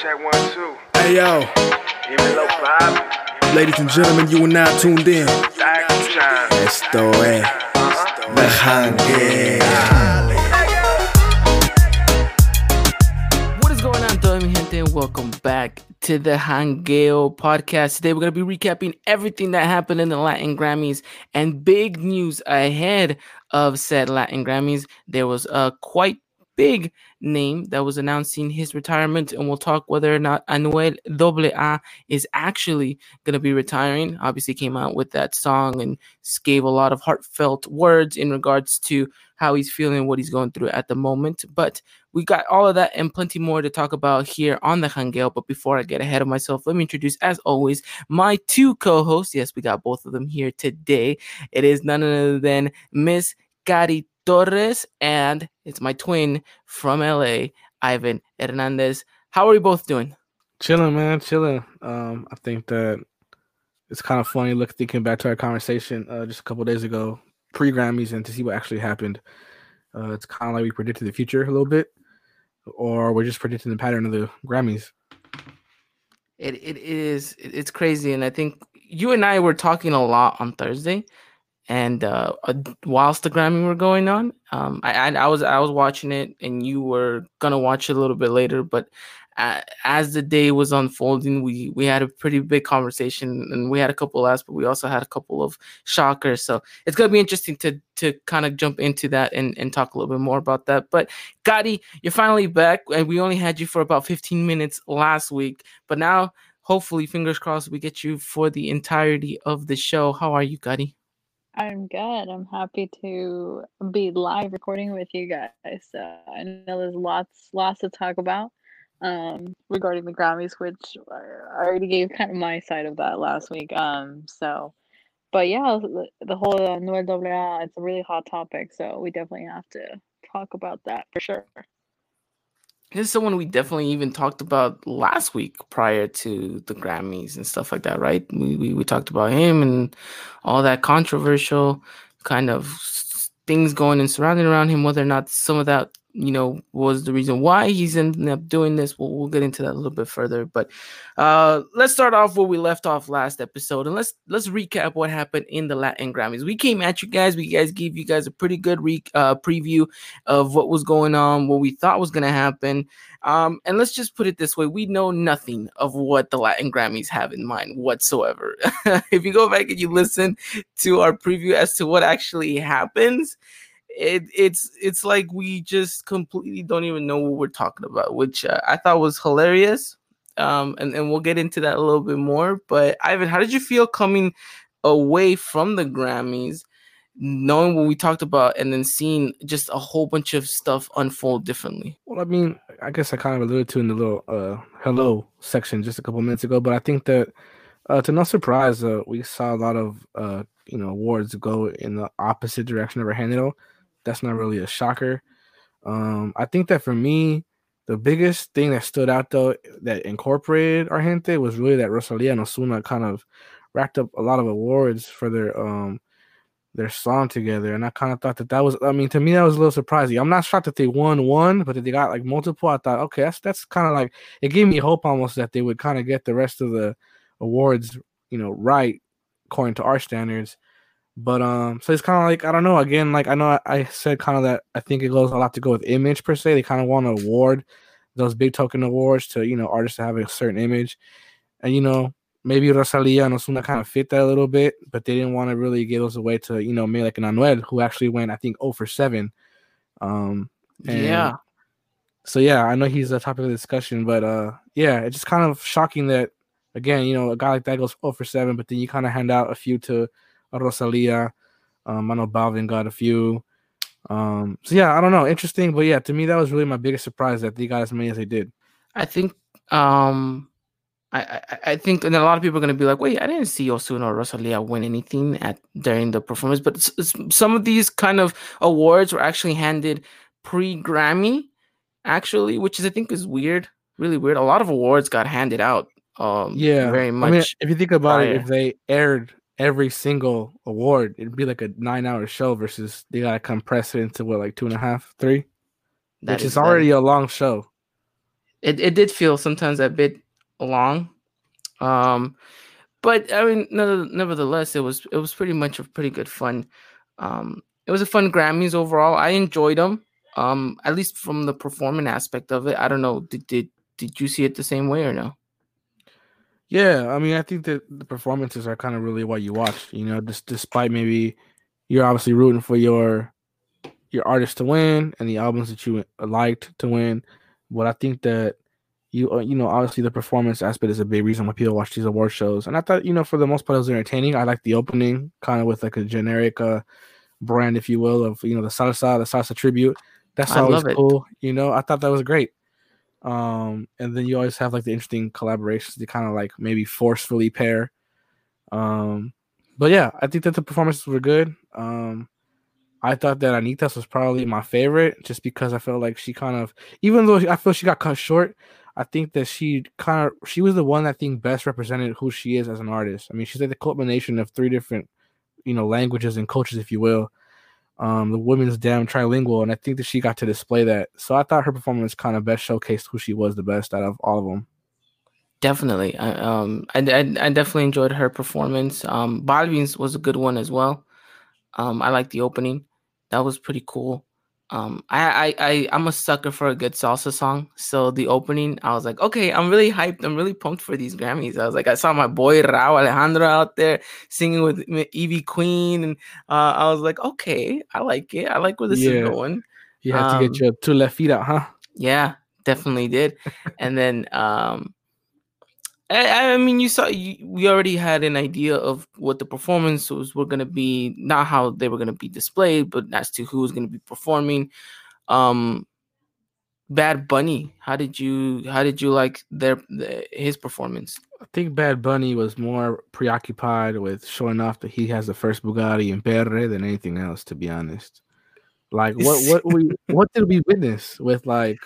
check one, two. Hey yo, low five. ladies and gentlemen, you are now tuned in. Action. Esto es The Hangue. What is going on, todo mi gente? Welcome back to the Hangeo podcast. Today we're going to be recapping everything that happened in the Latin Grammys and big news ahead of said Latin Grammys. There was a quite big name that was announcing his retirement, and we'll talk whether or not Anuel AA is actually going to be retiring. Obviously, came out with that song and gave a lot of heartfelt words in regards to how he's feeling, what he's going through at the moment. But we got all of that and plenty more to talk about here on the Hangel. But before I get ahead of myself, let me introduce, as always, my two co-hosts. Yes, we got both of them here today. It is none other than Miss Cari Torres, and it's my twin from LA, Ivan Hernandez. How are you both doing? Chilling, man, chilling. Um, I think that it's kind of funny look thinking back to our conversation uh, just a couple days ago, pre Grammys, and to see what actually happened. Uh, it's kind of like we predicted the future a little bit, or we're just predicting the pattern of the Grammys. It it is it's crazy, and I think you and I were talking a lot on Thursday, and uh, uh, whilst the Grammy were going on, um, I, I was I was watching it, and you were gonna watch it a little bit later, but uh, as the day was unfolding, we we had a pretty big conversation, and we had a couple laughs, but we also had a couple of shockers. So it's gonna be interesting to to kind of jump into that and and talk a little bit more about that. But Gotti, you're finally back, and we only had you for about 15 minutes last week, but now hopefully, fingers crossed, we get you for the entirety of the show. How are you, Gotti? I'm good. I'm happy to be live recording with you guys. Uh, I know there's lots, lots to talk about um, regarding the Grammys, which I already gave kind of my side of that last week. Um, so, but yeah, the, whole uh, Anuel AA, it's a really hot topic, so we definitely have to talk about that for sure. This is someone we definitely even talked about last week prior to the Grammys and stuff like that, right? We we, we talked about him and all that controversial kind of things going and surrounding around him, whether or not some of that, you know, was the reason why he's ended up doing this. We'll, we'll get into that a little bit further. But uh let's start off where we left off last episode and let's let's recap what happened in the Latin Grammys. We came at you guys, we guys gave you guys a pretty good re- uh preview of what was going on, what we thought was going to happen. Um, and let's just put it this way we know nothing of what the Latin Grammys have in mind whatsoever. if you go back and you listen to our preview as to what actually happens, it, it's it's like we just completely don't even know what we're talking about, which uh, I thought was hilarious. Um, and, and we'll get into that a little bit more. But Ivan, how did you feel coming away from the Grammys knowing what we talked about and then seeing just a whole bunch of stuff unfold differently. Well, I mean, I guess I kind of alluded to in the little uh, hello section just a couple minutes ago, but I think that uh, to no surprise, uh, we saw a lot of uh, you know awards go in the opposite direction of Argento. That's not really a shocker. Um, I think that for me, the biggest thing that stood out though that incorporated Argente was really that Rosalia and Ozuna kind of racked up a lot of awards for their um their song together, and I kind of thought that that was. I mean, to me, that was a little surprising. I'm not shocked that they won one, but that they got like multiple. I thought, okay, that's that's kind of like it gave me hope almost that they would kind of get the rest of the awards, you know, right according to our standards. But um, so it's kind of like I don't know. Again, like I know I, I said kind of that I think it goes a lot to go with image per se. They kind of want to award those big token awards to you know artists that have a certain image, and you know maybe Rosalia and Ozuna kind of fit that a little bit, but they didn't want to really give those away to you know maybe like an Anuel who actually went I think 0 for seven. Um, yeah. So yeah, I know he's a topic of discussion, but uh, yeah, it's just kind of shocking that again, you know, a guy like that goes 0 for seven, but then you kind of hand out a few to Rosalia. Um, I know Balvin got a few. Um, so yeah, I don't know, interesting, but yeah, to me that was really my biggest surprise that they got as many as they did. I think um I, I, I think and a lot of people are gonna be like, wait, I didn't see Ozuna or Rosalia win anything at during the performance, but s- s- some of these kind of awards were actually handed pre Grammy, actually, which is I think is weird, really weird. A lot of awards got handed out. Um, Yeah, very much. I mean, if you think about it, if they aired every single award, it'd be like a nine-hour show versus they gotta compress it into what, like two and a half, three, That which is- is that already a long show. It it did feel sometimes a bit long. Um, but I mean, no- nevertheless, it was it was pretty much a pretty good fun. Um, it was a fun Grammys overall. I enjoyed them. Um, at least from the performing aspect of it. I don't know. Did did did you see it the same way or no? Yeah, I mean, I think that the performances are kind of really what you watch. You know, just despite maybe you're obviously rooting for your your artist to win and the albums that you liked to win, but I think that you uh, you know obviously the performance aspect is a big reason why people watch these award shows. And I thought you know for the most part it was entertaining. I like the opening kind of with like a generic uh brand, if you will, of you know the salsa, the salsa tribute. That's I always cool. You know, I thought that was great. Um, and then you always have like the interesting collaborations to kind of like maybe forcefully pair. Um, but yeah, I think that the performances were good. Um, I thought that Anita's was probably my favorite just because I felt like she kind of, even though I feel she got cut short, I think that she kind of, she was the one that I think best represented who she is as an artist. I mean, she's like the culmination of three different, you know, languages and cultures, if you will. Um, the women's damn trilingual, and I think that she got to display that. So I thought her performance kind of best showcased who she was the best out of all of them. Definitely. I, um, I, I, I definitely enjoyed her performance. Um, Balvin's was a good one as well. Um, I like the opening. That was pretty cool. Um, I, I, I, I'm a sucker for a good salsa song. So the opening, I was like, okay, I'm really hyped. I'm really pumped for these Grammys. I was like, I saw my boy Rauw Alejandro out there singing with Ivy Queen, and uh, I was like, okay, I like it. I like where this Yeah. is going. You to Um, get your two left feet out, huh? Yeah, definitely did. and then um I, I mean you saw you, we already had an idea of what the performances were going to be, not how they were going to be displayed, but as to who was going to be performing. Um Bad Bunny, how did you how did you like their the, his performance? I think Bad Bunny was more preoccupied with showing off that he has the first Bugatti in Perre than anything else, to be honest. Like what what we what did we witness with like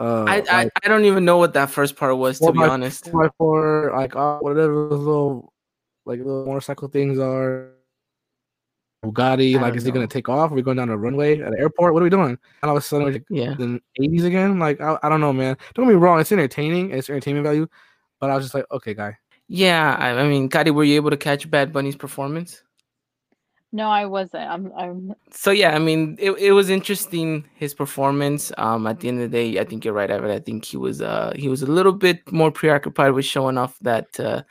uh I, I like I don't even know what that first part was to be honest. four by four, like uh, whatever those little like little motorcycle things are. Bugatti, like is he gonna take off? Are we going down a runway at the airport? What are we doing? And all of a sudden, we're like, Yeah. the 80s again. Like I, I don't know, man. Don't get me wrong, it's entertaining, it's entertainment value, but I was just like, okay, guy. Yeah, I, I mean, Kadi, were you able to catch Bad Bunny's performance? No, I wasn't. I'm. I'm. so yeah, I mean, it, it was interesting his performance. Um, at the end of the day, I think you're right, Evan. I think he was uh he was a little bit more preoccupied with showing off that uh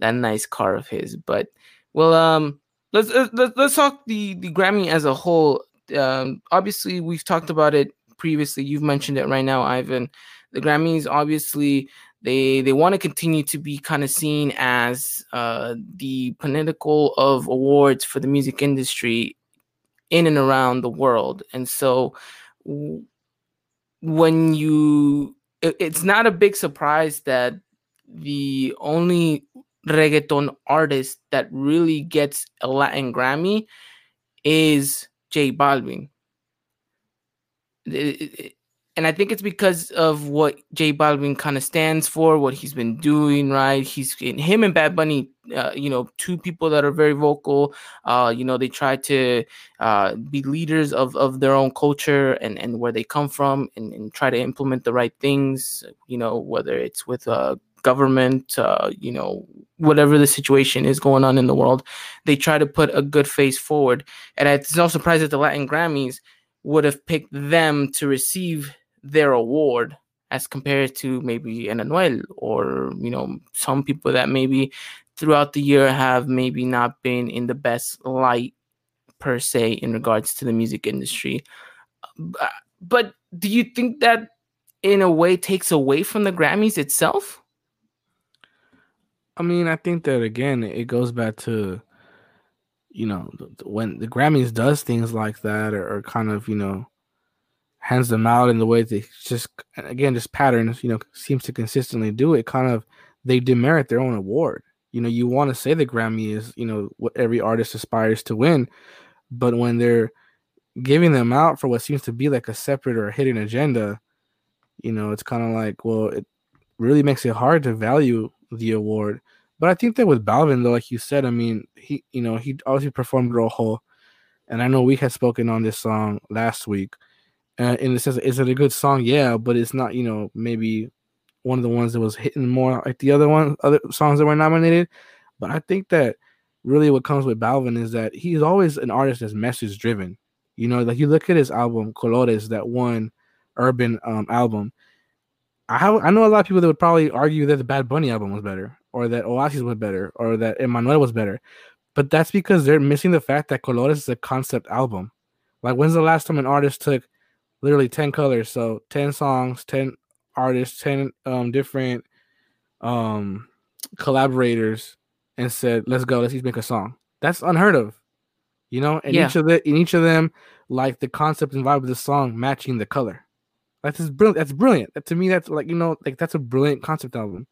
that nice car of his. But well, um, let's let's let's, let's talk the the Grammy as a whole. Um, obviously we've talked about it previously. You've mentioned it right now, Ivan. The Grammys obviously they they want to continue to be kind of seen as uh, the pinnacle of awards for the music industry in and around the world. And so when you it- it's not a big surprise that the only reggaeton artist that really gets a latin grammy is j balvin. It- it- and I think it's because of what J Balvin kind of stands for, what he's been doing, right? He's him and Bad Bunny, uh, you know, two people that are very vocal. Uh, you know, they try to uh, be leaders of, of their own culture and, and where they come from and, and try to implement the right things, you know, whether it's with uh, government, uh, you know, whatever the situation is going on in the world, they try to put a good face forward. And it's no surprise that the Latin Grammys would have picked them to receive their award as compared to maybe an Anuel or you know some people that maybe throughout the year have maybe not been in the best light per se in regards to the music industry. Uh, but do you think that in a way takes away from the Grammys itself? I mean, I think that again, it goes back to, you know, when the Grammys does things like that, or, or kind of, you know, hands them out in the way they just, again, just patterns, you know, seems to consistently do it. Kind of, they demerit their own award. You know, you want to say the Grammy is, you know, what every artist aspires to win, but when they're giving them out for what seems to be like a separate or a hidden agenda, you know, it's kind of like, well, it really makes it hard to value the award. But I think that with Balvin, though, like you said, I mean, he, you know, he obviously performed Rojo, and I know we had spoken on this song last week, Uh, in the sense, is it a good song? Yeah, but it's not. You know, maybe one of the ones that was hitting more like the other one, other songs that were nominated. But I think that really what comes with Balvin is that he's always an artist that's message driven. You know, like you look at his album Colores, that one urban um, album. I have I know a lot of people that would probably argue that the Bad Bunny album was better, or that Oasis was better, or that Emmanuel was better. But that's because they're missing the fact that Colores is a concept album. Like when's the last time an artist took literally 10 colors, so 10 songs, 10 artists, 10 um different um collaborators and said, "Let's go, let's each make a song." That's unheard of. You know, and Yeah. each of the in each of them like the concept and vibe of the song matching the color. That's just brilliant. That's brilliant. That, to me, that's like you know, like that's a brilliant concept album.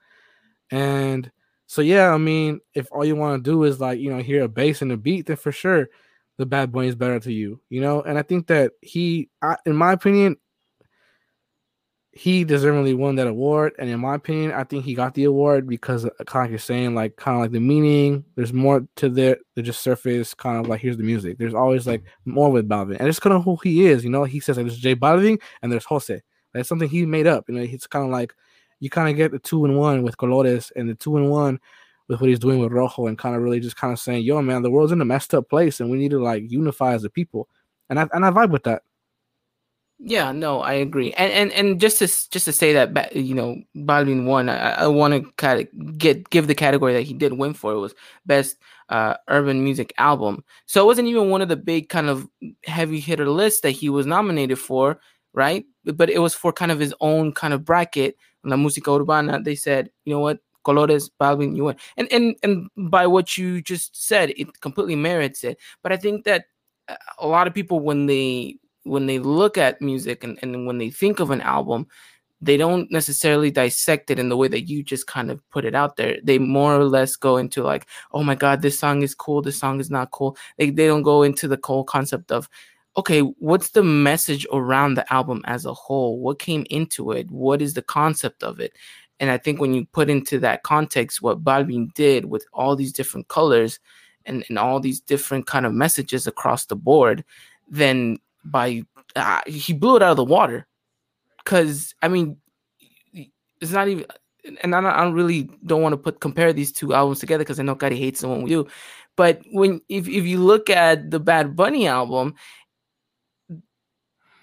And so yeah, I mean, if all you want to do is like you know hear a bass and a beat, then for sure, the Bad Bunny is better to you. You know, and I think that he, I, in my opinion, he deservedly won that award. And in my opinion, I think he got the award because, uh, kind of like you're saying, like kind of like the meaning. There's more to the the just surface. Kind of like here's the music. There's always like more with Balvin, and it's kind of who he is. You know, he says like there's J Balvin and there's Jose. That's something he made up. You know, it's kind of like you kind of get the two in one with Colores and the two in one with what he's doing with Rojo, and kind of really just kind of saying, "Yo, man, the world's in a messed up place, and we need to like unify as a people." And I and I vibe with that. Yeah, no, I agree. And and and just to just to say that you know, Balvin won. I, I want to kind of get give the category that he did win for. It was best uh, urban music album. So it wasn't even one of the big kind of heavy hitter lists that he was nominated for, right? But it was for kind of his own kind of bracket. La música urbana. They said, you know what, Colores, Balvin, you win. And and and by what you just said, it completely merits it. But I think that uh, a lot of people when they when they look at music and, and when they think of an album, they don't necessarily dissect it in the way that you just kind of put it out there. They more or less go into like, oh my God, this song is cool, this song is not cool. They, they don't go into the whole concept of, okay, what's the message around the album as a whole? What came into it? What is the concept of it? And I think when you put into that context what Balvin did with all these different colors and, and all these different kind of messages across the board, then by uh, he blew it out of the water. Because i mean it's not even and I don't, I don't really don't want to put compare these two albums together because i know Gotti hates them when we do. But when if, if you look at the bad bunny album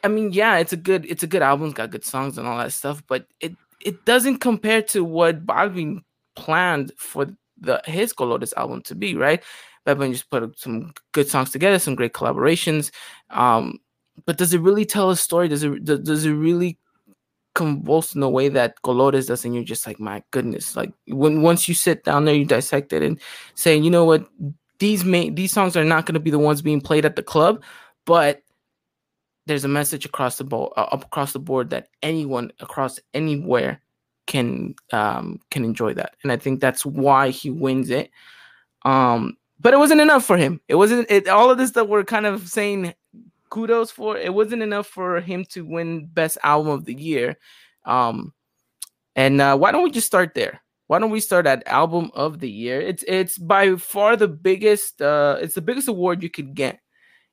i mean yeah it's a good it's a good album it's got good songs and all that stuff but it it doesn't compare to what Balvin planned for the his Colores album to be right Balvin just put some good songs together some great collaborations um but does it really tell a story? Does it does, it really convulse in a way that Colores does? And you're just like, my goodness! Like when once you sit down there, you dissect it and say, you know what, these may these songs are not going to be the ones being played at the club, but there's a message across the board, uh, across the board that anyone across anywhere can um can enjoy that, and I think that's why he wins it. Um, but it wasn't enough for him. It wasn't it, all of this that we're kind of saying kudos for it wasn't enough for him to win best album of the year. Um and uh why don't we just start there? Why don't we start at album of the year? It's it's by far the biggest uh it's the biggest award you could get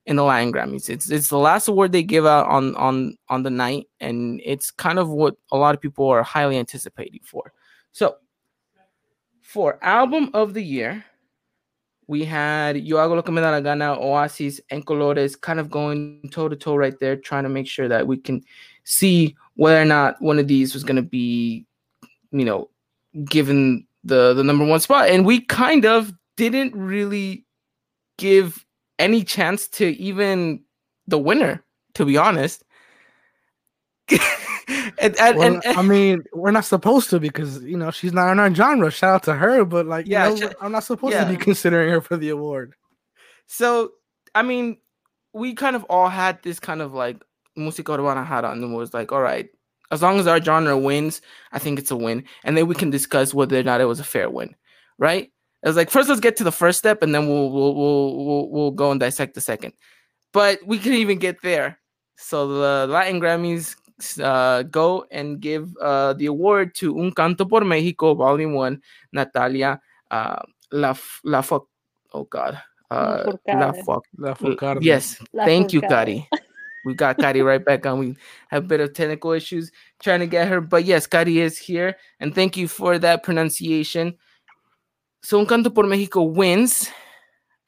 in the Latin Grammys it's it's the last award they give out on on on the night and it's kind of what a lot of people are highly anticipating for so for album of the year we had Yo Hago Lo Que Me Da La Gana, Oasis, and Colores kind of going toe to toe right there, trying to make sure that we can see whether or not one of these was going to be, you know, given the the number one spot. And we kind of didn't really give any chance to even the winner, to be honest. and, and, Well, and- I mean, we're not supposed to because you know she's not in our genre. Shout out to her, but like, Yeah, yeah, sh- I'm not supposed yeah. to be considering her for the award. So, I mean, we kind of all had this kind of like música urbana hat on and was like, all right, as long as our genre wins, I think it's a win. And then we can discuss whether or not it was a fair win, right? It was like, first, let's get to the first step and then we'll, we'll, we'll, we'll, we'll go and dissect the second. But we couldn't even get there. So the Latin Grammys uh, go and give uh, the award to Un Canto por Mexico, Volume 1, Natalia uh, La, La Oh, God. Uh, La Lafourcade. Fuck. La Furcade. Yes. La Thank you, Fourcade. Kari. We got Kari right back on. We have a bit of technical issues trying to get her, but yes, Kari is here, and thank you for that pronunciation. So Un Canto por Mexico wins.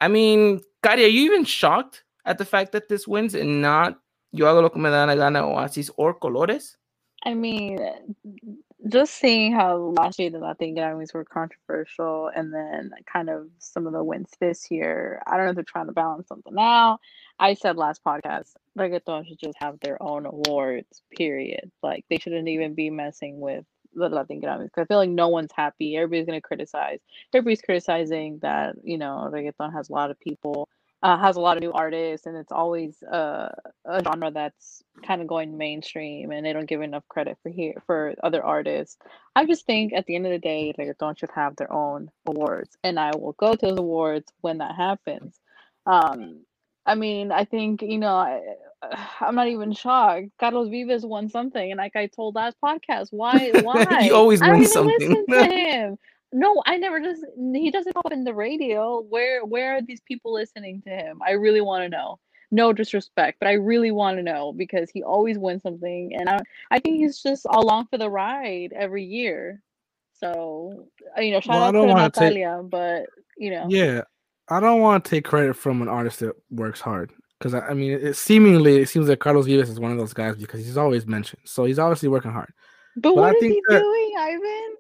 I mean, Kari, are you even shocked at the fact that this wins and not Yo hago lo que me da la gana, Oasis, or Colores? I mean, just seeing how last year the Latin Grammys were controversial, and then kind of some of the wins this year. I don't know if they're trying to balance something out. I said last podcast, reggaeton should just have their own awards. Period. Like they shouldn't even be messing with the Latin Grammys. 'cause I feel like no one's happy. Everybody's gonna criticize. Everybody's criticizing that you know reggaeton has a lot of people uh, has a lot of new artists and it's always uh, a genre that's kind of going mainstream and they don't give enough credit for here for other artists i just think at the end of the day reggaeton should have their own awards and i will go to those awards when that happens um i mean i think you know i'm not even shocked carlos vives won something and like i told last podcast why why You always I don't win something. listen to him no, I never just he doesn't pop in the radio. Where where are these people listening to him? I really want to know. No disrespect, but I really want to know because he always wins something and I I think he's just along for the ride every year. So, uh, you know, shout Well, out to wanna take- Natalia, but you know, Yeah, I don't want to take credit from an artist that works hard because I, I mean, it seemingly it seems that Carlos Vives is one of those guys because he's always mentioned, so he's obviously working hard. but but I what is think he that- doing, Ivan?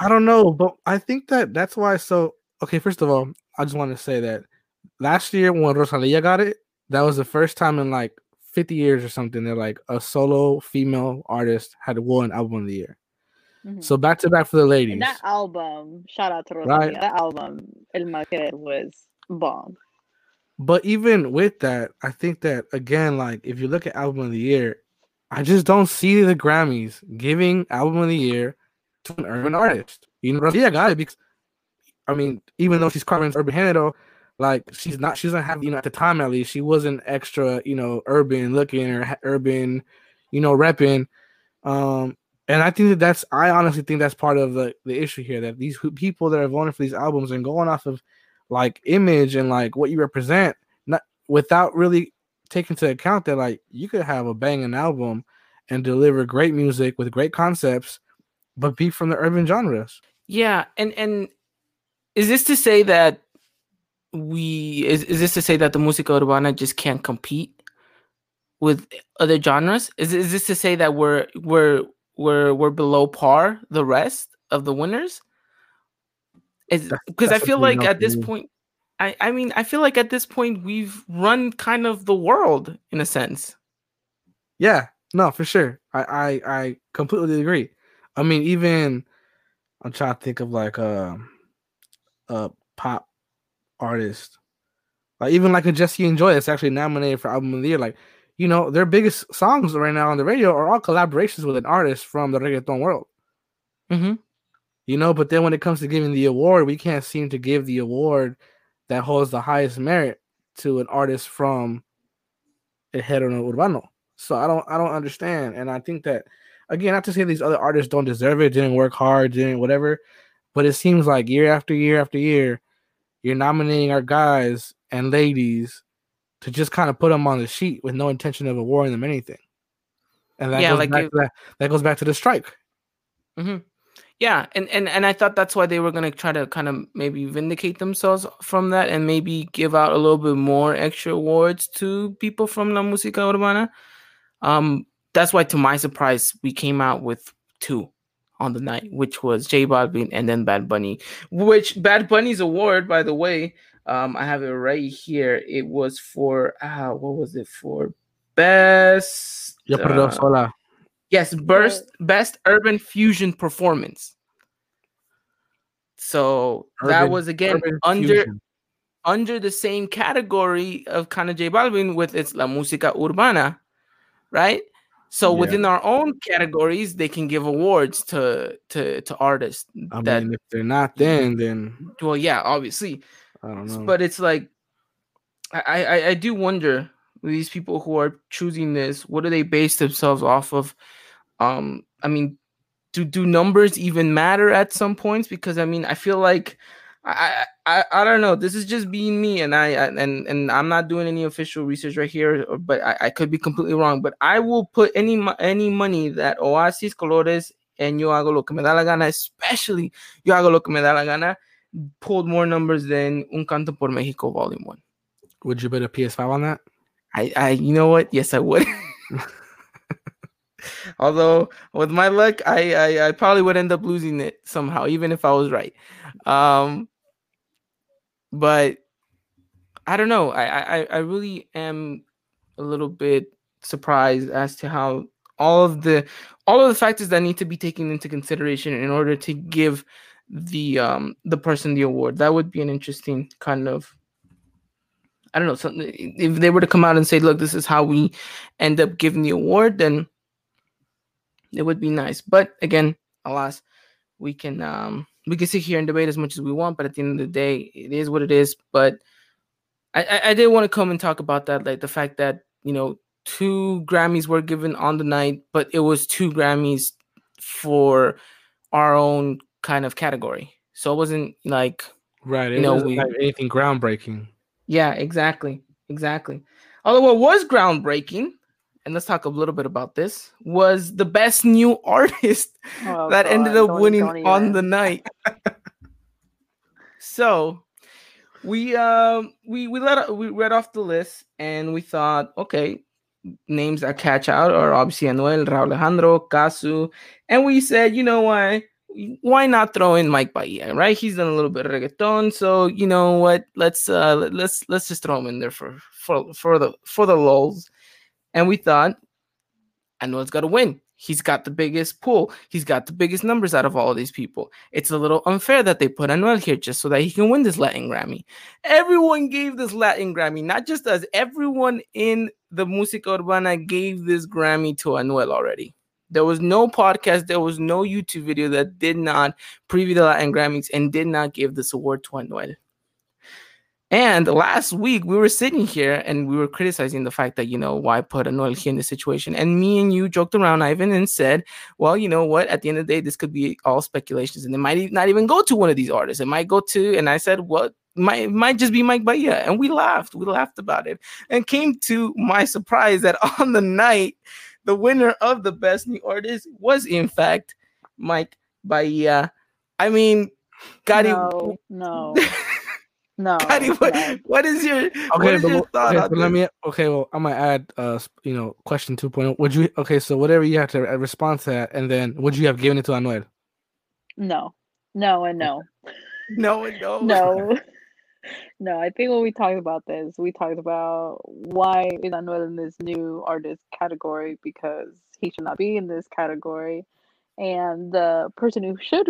I don't know, but I think that that's why. So, okay, first of all, I just want to say that last year when Rosalia got it, that was the first time in like 50 years or something that like a solo female artist had won album of the year. Mhm. So back to back for the ladies. And that album, shout out to Rosalia. Right. That album, El Maquer, was bomb. But even with that, I think that again, like if you look at album of the year, I just don't see the Grammys giving album of the year to an urban artist. You know, Rosalia got it because I mean, even though she's covering urban género, like she's not, she doesn't have, you know, at the time at least, she wasn't extra, you know, urban looking or urban, you know, repping. Um, and I think that that's, I honestly think that's part of the the issue here that these people that are voting for these albums and going off of like image and like what you represent, not without really taking into account that like you could have a banging album and deliver great music with great concepts, but be from the urban genres. Yeah, and and is this to say that we is, is this to say that the música urbana just can't compete with other genres? Is is this to say that we're we're we're we're below par the rest of the winners? Is because I feel like at this point I, I mean I feel like at this point we've run kind of the world in a sense. Yeah, no, for sure. I I, I completely agree. I mean, even I'm trying to think of like a a pop artist, like even like a Jesse and Joy that's actually nominated for album of the year. Like, you know, their biggest songs right now on the radio are all collaborations with an artist from the reggaeton world. Mm-hmm. You know, but then when it comes to giving the award, we can't seem to give the award that holds the highest merit to an artist from El Género Urbano. So I don't I don't understand. And I think that again, not to say these other artists don't deserve it, didn't work hard, didn't whatever, but it seems like year after year after year, you're nominating our guys and ladies to just kind of put them on the sheet with no intention of awarding them anything. And that Yeah, goes like back to that, that goes back to the strike. Mm-hmm. Yeah, and, and and I thought that's why they were gonna try to kind of maybe vindicate themselves from that and maybe give out a little bit more extra awards to people from La Música Urbana. Um, that's why, to my surprise, we came out with two on the night, which was J Balvin and then Bad Bunny. Which Bad Bunny's award, by the way, um, I have it right here. It was for ah, what was it for? Best. Yo uh, sola. Yes, best best urban fusion performance. So that was again under fusion. under the same category of kind of J Balvin with its La Música Urbana, right? So Yeah. within our own categories, they can give awards to to to artists. I that mean, if they're not, then then well, yeah, obviously, I don't know. but it's like I, I I do wonder these people who are choosing this, what do they base themselves off of? Um, I mean, do do numbers even matter at some points? Because I mean, I feel like I, I I don't know. This is just being me, and I and and I'm not doing any official research right here, but I, I could be completely wrong. But I will put any any money that Oasis Colores and Yo Hago Lo Que Me Da La Gana, especially Yo Hago Lo Que Me Da La Gana, pulled more numbers than Un Canto por Mexico Volume One. Would you bet a PS5 on that? I I you know what? Yes, I would. Although with my luck, I, I, I probably would end up losing it somehow, even if I was right. Um, but I don't know. I, I I really am a little bit surprised as to how all of the all of the factors that need to be taken into consideration in order to give the um the person the award. That would be an interesting kind of I don't know something if they were to come out and say, look, this is how we end up giving the award, then it would be nice. But again, alas, we can um we can sit here and debate as much as we want, but at the end of the day, it is what it is. But I, I, I did want to come and talk about that, like the fact that you know two Grammys were given on the night, but it was two Grammys for our own kind of category. So it wasn't like right. It you know, we- anything groundbreaking. yeah, exactly, exactly. Although what was groundbreaking, and let's talk a little bit about this, was the best new artist Oh, that ended up don't- winning don't on the night. so we um we we let we read off the list and we thought, okay, names that catch out are obviously Anuel, Rauw Alejandro, Cazzu, and we said, you know what? Why not throw in Mike Bahia, right? He's done a little bit of reggaeton, so you know what? Let's uh let- let's let's just throw him in there for for for the for the lulz. And we thought Anuel's got to win. He's got the biggest pool. He's got the biggest numbers out of all of these people. It's a little unfair that they put Anuel here just so that he can win this Latin Grammy. Everyone gave this Latin Grammy, not just us. Everyone in the Música Urbana gave this Grammy to Anuel already. There was no podcast, there was no YouTube video that did not preview the Latin Grammys and did not give this award to Anuel. And last week we were sitting here and we were criticizing the fact that you know why put Anuel here in this situation. And me and you joked around, Ivan, and said, "Well, you know what? At the end of the day, this could be all speculations, and it might not even go to one of these artists. It might go to." And I said, "What? Might might just be Mike Bahia." And we laughed. We laughed about it, and came to my surprise that on the night, the winner of the best new artist was in fact Mike Bahia. I mean, Gotti, no, no, no. Gotti, what, no. what is your Okay, is but, your well, thought okay, on so let me. Okay, well, I'm gonna add, uh, you know, question 2.0. Would you? Okay, so whatever you have to respond to that, and then would you have given it to Anuel? No, no, and no. No, and no, no no i think when we talked about this we talked about why is Anuel in this new artist category because he should not be in this category and the person who should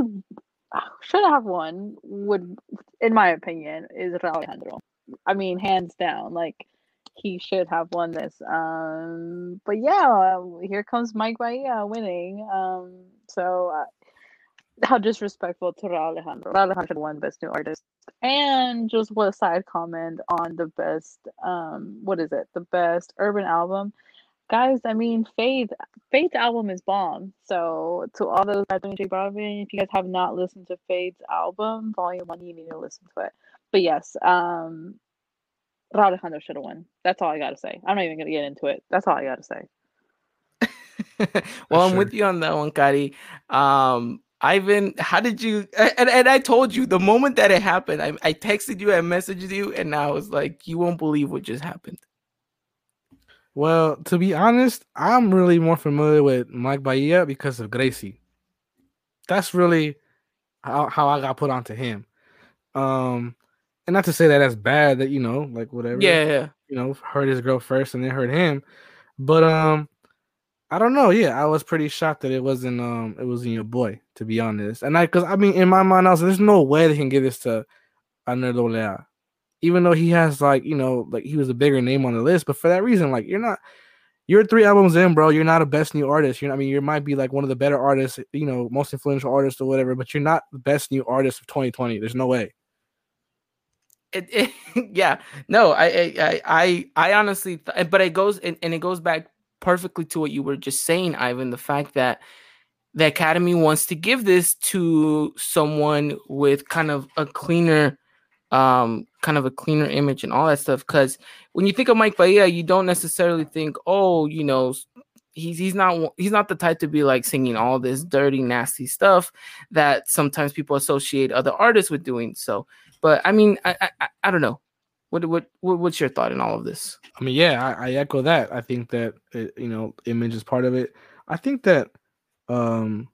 should have won would in my opinion is Alejandro i mean hands down like he should have won this um but yeah here comes mike bahia winning um so uh, how disrespectful to Rauw Alejandro. Rauw Alejandro won Best New Artist. And just what a side comment on the best, um, what is it? The best urban album. Guys, I mean, Faith, Faith's album is bomb. So to all those that don't J Balvin, if you guys have not listened to Faith's album, Volume One, you need to listen to it. But yes, um, Rauw Alejandro should have won. That's all I gotta say. I'm not even gonna get into it. That's all I gotta say. well, I'm Sure. with you on that one, Kari. Um, Ivan, how did you? And, and I told you the moment that it happened, I, I texted you, I messaged you, and I was like, you won't believe what just happened. Well, to be honest, I'm really more familiar with Mike Bahia because of Greeicy. That's really how, how I got put onto him. Um, and not to say that that's bad that you know, like whatever. Yeah, yeah. you know, hurt his girl first and then hurt him. But um I don't know. Yeah, I was pretty shocked that it wasn't um it wasn't your boy, to be honest. And I cause I mean in my mind, I was like, there's no way they can give this to Lea. Even though he has like, you know, like he was a bigger name on the list, but for that reason, like you're not you're three albums in, bro. You're not a best new artist. You're I mean, you might be like one of the better artists, you know, most influential artists or whatever, but you're not the best new artist of 2020. There's no way. It, it, yeah, no, I, I, I, I I honestly, th- but it goes and, and it goes back perfectly to what you were just saying, Ivan. The fact that the Academy wants to give this to someone with kind of a cleaner, um, kind of a cleaner image and all that stuff. Because when you think of Mike Bahia, you don't necessarily think, oh, you know, he's he's not he's not the type to be like singing all this dirty, nasty stuff that sometimes people associate other artists with doing. So, but I mean, I I, I don't know. What, what what what's your thought in all of this? I mean, yeah, I, I echo that. I think that it, you know, image is part of it. I think that, um,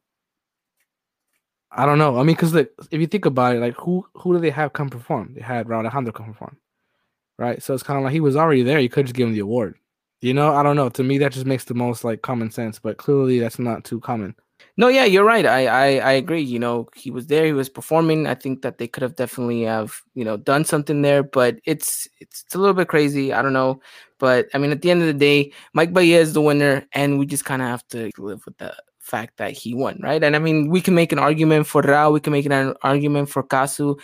I don't know. I mean, because like, if you think about it, like who who do they have come perform? They had Rauw Alejandro come perform, right? So it's kind of like he was already there. You could just give him the award. You know, I don't know. To me, that just makes the most like common sense. But clearly, that's not too common. No, yeah, you're right. I, I I agree. You know, he was there. He was performing. I think that they could have definitely have you know done something there. But it's it's, it's a little bit crazy. I don't know. But I mean, at the end of the day, Mike Bahia is the winner, and we just kind of have to live with the fact that he won, right? And I mean, we can make an argument for Rauw. We can make an argument for Cazzu.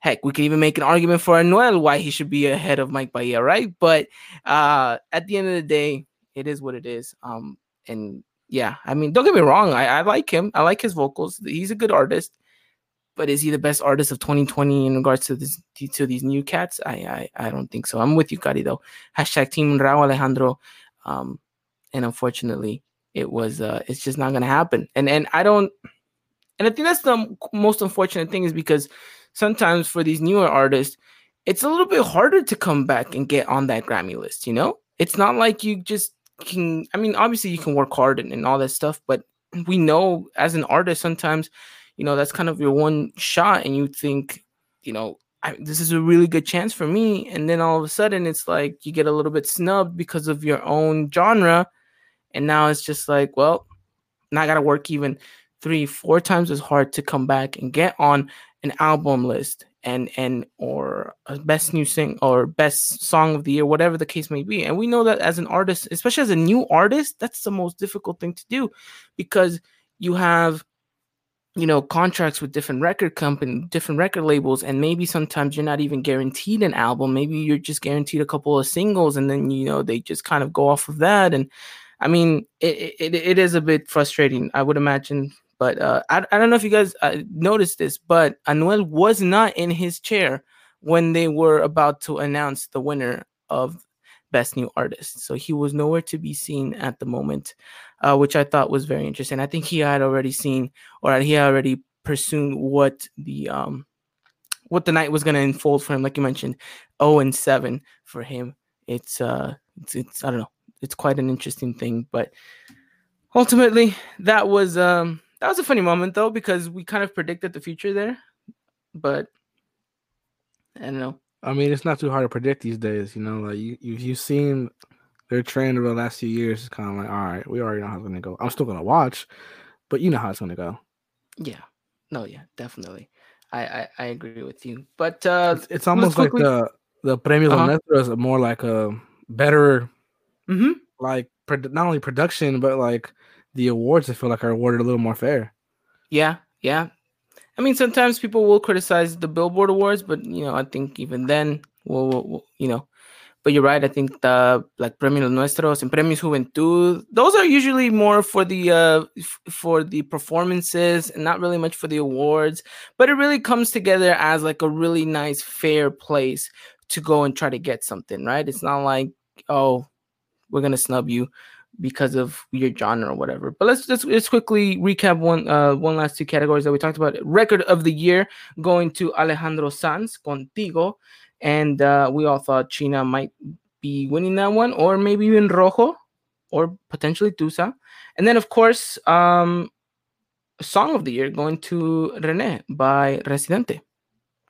Heck, we can even make an argument for Anuel why he should be ahead of Mike Bahia, right? But uh, at the end of the day, it is what it is. Um, and yeah, I mean, don't get me wrong. I, I like him. I like his vocals. He's a good artist. But is he the best artist of 2020 in regards to this to these new cats? I I, I don't think so. I'm with you, Cari, though. Hashtag Team Rauw Alejandro. Um, and unfortunately, it was uh, it's just not gonna happen. And and I don't. And I think that's the most unfortunate thing is because sometimes for these newer artists, it's a little bit harder to come back and get on that Grammy list. You know, it's not like you just can I mean, obviously you can work hard and, and all that stuff, but we know as an artist sometimes, you know, that's kind of your one shot, and you think, you know, I, this is a really good chance for me, and then all of a sudden it's like you get a little bit snubbed because of your own genre, and now it's just like, well, now I gotta work even three, four times as hard to come back and get on an album list and and or a best new sing or best song of the year whatever the case may be. And we know that as an artist especially as a new artist that's the most difficult thing to do because you have you know contracts with different record company different record labels and maybe sometimes you're not even guaranteed an album. Maybe you're just guaranteed a couple of singles and then you know they just kind of go off of that. And i mean it, it, it is a bit frustrating i would imagine but uh, I, I don't know if you guys uh, noticed this, but Anuel was not in his chair when they were about to announce the winner of Best New Artist. So he was nowhere to be seen at the moment, uh, which I thought was very interesting. I think he had already seen or he already pursued what the um what the night was going to unfold for him. Like you mentioned, 0 and 7 for him. It's uh it's, it's I don't know. It's quite an interesting thing, but ultimately that was um that was a funny moment though because we kind of predicted the future there, but I don't know. I mean, it's not too hard to predict these days. You know, like you you've seen their trend over the last few years. It's kind of like, all right, we already know how it's gonna go. I'm still gonna watch, but you know how it's gonna go. Yeah. No. Yeah. Definitely. I I, I agree with you. But uh, it's, it's almost quickly... like the the Premios uh-huh. is more like a better, mm-hmm. like not only production but like the awards I feel like are awarded a little more fair. Yeah, yeah. I mean, sometimes people will criticize the Billboard Awards, but you know, I think even then, we'll, we'll, we'll you know, but you're right. I think the like Premios Nuestros and Premios Juventud, those are usually more for the uh f- for the performances and not really much for the awards. But it really comes together as like a really nice, fair place to go and try to get something, right? It's not like oh, we're gonna snub you because of your genre or whatever. But let's just quickly recap one uh one last two categories that we talked about. Record of the year going to Alejandro Sanz Contigo, and uh, we all thought China might be winning that one, or maybe even Rojo, or potentially Tusa. And then of course, um, song of the year going to Rene by Residente.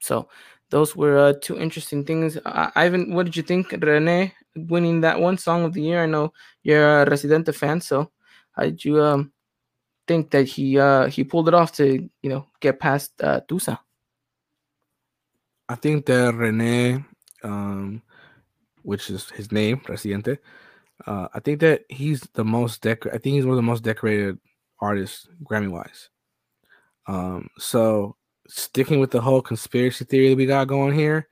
So those were uh, two interesting things. Uh, Ivan, what did you think, Rene, winning that one song of the year? I know you're a Residente fan, so how did you um, think that he uh, he pulled it off to you know get past uh, Tusa? I think that Rene, um, which is his name, Residente, uh, I think that he's the most decor. I think he's one of the most decorated artists Grammy wise. Um, so sticking with the whole conspiracy theory that we got going here,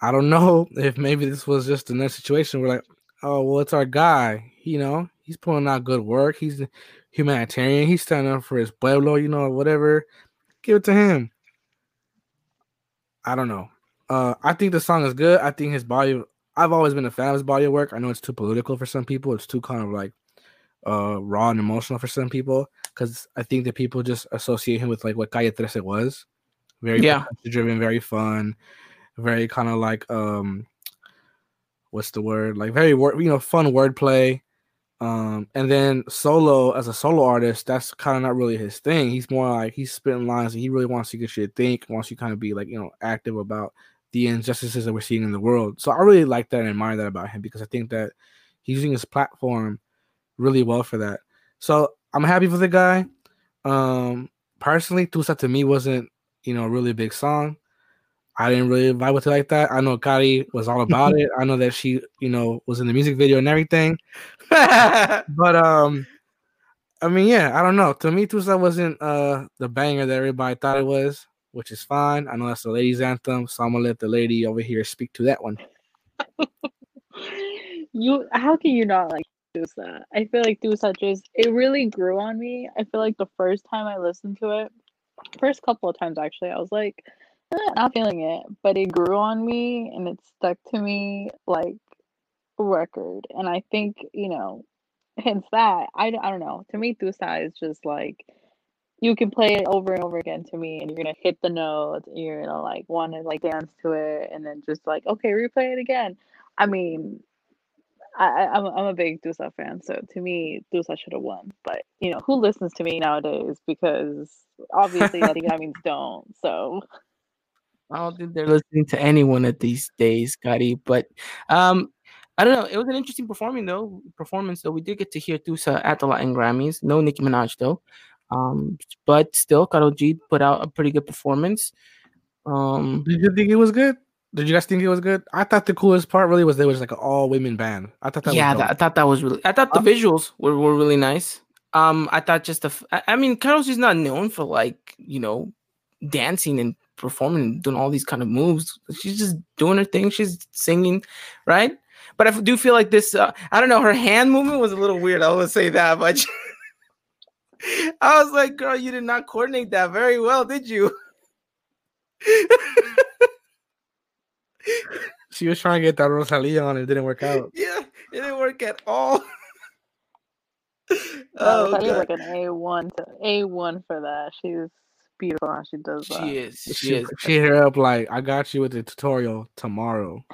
I don't know if maybe this was just another situation where like, oh well, it's our guy. You know, he's pulling out good work. He's a humanitarian. He's standing up for his pueblo, you know, whatever. Give it to him. I don't know. Uh, I think the song is good. I think his body. I've always been a fan of his body of work. I know it's too political for some people. It's too kind of like uh raw and emotional for some people because I think that people just associate him with like what Calle 13 was. Very Yeah. driven, very fun, very kind of like um what's the word? Like very word, you know, fun wordplay. Um, and then solo as a solo artist, that's kind of not really his thing. He's more like he's spitting lines and he really wants to get you to think, wants you kind of be like, you know, active about the injustices that we're seeing in the world. So I really like that and admire that about him because I think that he's using his platform really well for that. So I'm happy for the guy. Um, personally, Tusa to me wasn't, you know, a really big song. I didn't really vibe with it like that. I know Kari was all about it. I know that she, you know, was in the music video and everything. But um, I mean, yeah, I don't know. To me, Tusa wasn't uh the banger that everybody thought it was, which is fine. I know that's the ladies' anthem, so I'm gonna let the lady over here speak to that one. You how can you not like Tusa? I feel like Tusa just it really grew on me. I feel like the first time I listened to it, first couple of times actually, I was like, Eh, not feeling it, but it grew on me and it stuck to me like a record. And I think you know, hence that I, I don't know. To me, Tusa is just like you can play it over and over again to me, and you're gonna hit the notes. And you're gonna like want to like dance to it, and then just like okay, replay it again. I mean, I, I'm, a- I'm a big Tusa fan, so to me, Tusa should have won. But you know, who listens to me nowadays? Because obviously, I think that means don't. So I don't think they're listening to anyone at these days, Scotty. But um, I don't know. It was an interesting performing though. Performance though. We did get to hear Tusa at the Latin Grammys. No Nicki Minaj though. Um, but still, Karol G put out a pretty good performance. Um, Did you think it was good? Did you guys think it was good? I thought the coolest part really was there was like an all women band. I thought that yeah, was that, I thought that was really. I thought the visuals were, were really nice. Um, I thought just the. I mean, Karol G's not known for like you know, dancing and performing doing all these kind of moves. She's just doing her thing. She's singing, right? But I do feel like this. Uh, I don't know. Her hand movement was a little weird. I will say that much. I was like, girl, you did not coordinate that very well, did you? she was trying to get that Rosalia on, it didn't work out. yeah, it didn't work at all. oh, that is like an A one to A one for that. She's beautiful how she does that. she is. She She, is. she hit her up like, "I got you with the tutorial tomorrow."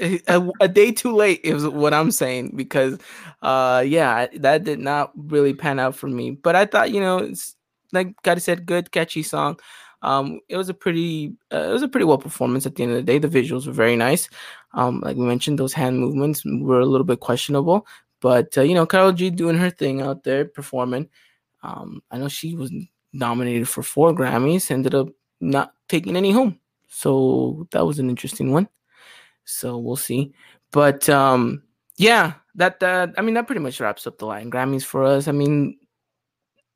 a, a day too late is what I'm saying because uh yeah that did not really pan out for me but I thought you know it's like God said good catchy song um it was a pretty uh, it was a pretty well performance at the end of the day the visuals were very nice um like we mentioned those hand movements were a little bit questionable but uh, you know Karol G doing her thing out there performing um I know she was nominated for four Grammys ended up not taking any home so that was an interesting one so we'll see. But um, yeah, that that I mean that pretty much wraps up the Latin Grammys for us. I mean,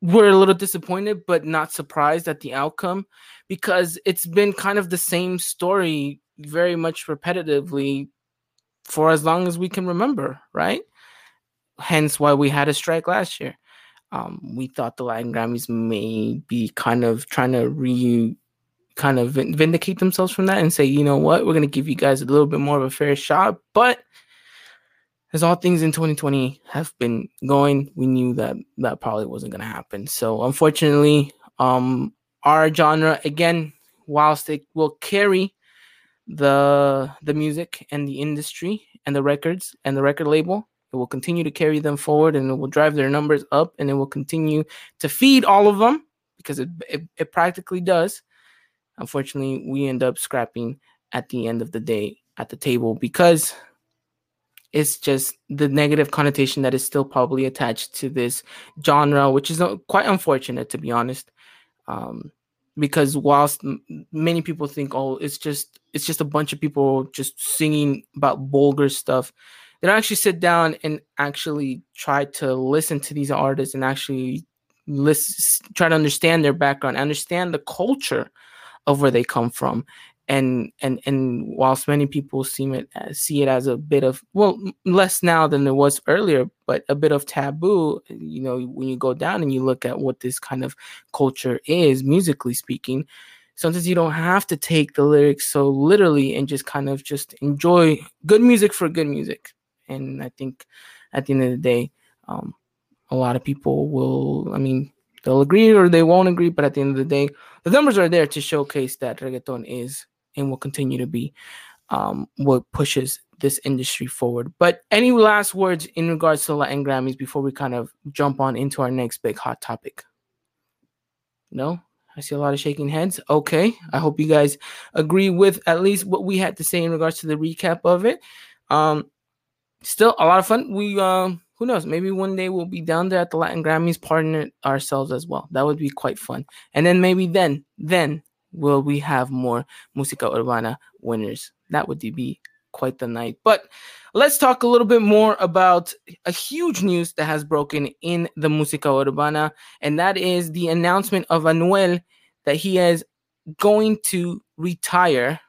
we're a little disappointed, but not surprised at the outcome because it's been kind of the same story, very much repetitively for as long as we can remember, right? Hence why we had a strike last year. Um, we thought the Latin Grammys may be kind of trying to re kind of vindicate themselves from that and say, you know what, we're going to give you guys a little bit more of a fair shot. But as all things in 2020 have been going, we knew that that probably wasn't going to happen. So unfortunately, um, our genre again, whilst it will carry the the music and the industry and the records and the record label, it will continue to carry them forward and it will drive their numbers up and it will continue to feed all of them because it, it, it practically does. Unfortunately we end up scrapping at the end of the day at the table because it's just the negative connotation that is still probably attached to this genre which is uh, quite unfortunate to be honest. Um, because whilst many people think oh it's just it's just a bunch of people just singing about vulgar stuff they don't actually sit down and actually try to listen to these artists and actually listen try to understand their background understand the culture of where they come from. And and and whilst many people seem it uh, see it as a bit of well less now than it was earlier but a bit of taboo you know when you go down and you look at what this kind of culture is musically speaking sometimes you don't have to take the lyrics so literally and just kind of just enjoy good music for good music and i think at the end of the day um, a lot of people will i mean they'll agree or they won't agree but at the end of the day the numbers are there to showcase that reggaeton is and will continue to be um, what pushes this industry forward. But any last words in regards to Latin Grammys before we kind of jump on into our next big hot topic? No? I see a lot of shaking heads. Okay. I hope you guys agree with at least what we had to say in regards to the recap of it. Um, still a lot of fun. We um who knows? Maybe one day we'll be down there at the Latin Grammys, partner ourselves as well. That would be quite fun. And then maybe then, then will we have more Musica Urbana winners? That would be quite the night. But let's talk a little bit more about a huge news that has broken in the Musica Urbana, and that is the announcement of Anuel that he is going to retire.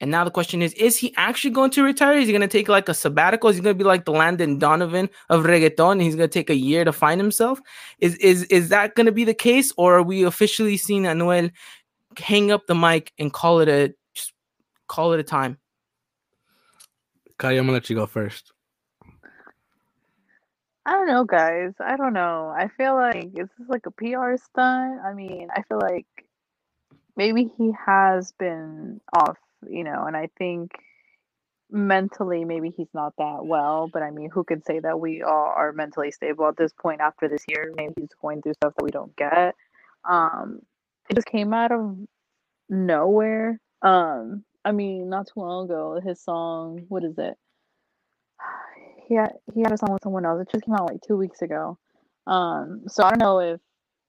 And now the question is, is he actually going to retire? Is he going to take like a sabbatical? Is he going to be like the Landon Donovan of reggaeton? And he's going to take a year to find himself? Is is is that going to be the case, or are we officially seeing Anuel hang up the mic and call it a just call it a time? Kaya, I'm gonna let you go first. I don't know, guys. I don't know. I feel like is this like a PR stunt? I mean, I feel like maybe he has been off, you know, and I think mentally maybe he's not that well, but I mean, who can say that we all are mentally stable at this point after this year? Maybe he's going through stuff that we don't get. Um, it just came out of nowhere. Um, I mean, not too long ago, his song, what is it? He had he had a song with someone else. It just came out like two weeks ago. Um, so I don't know if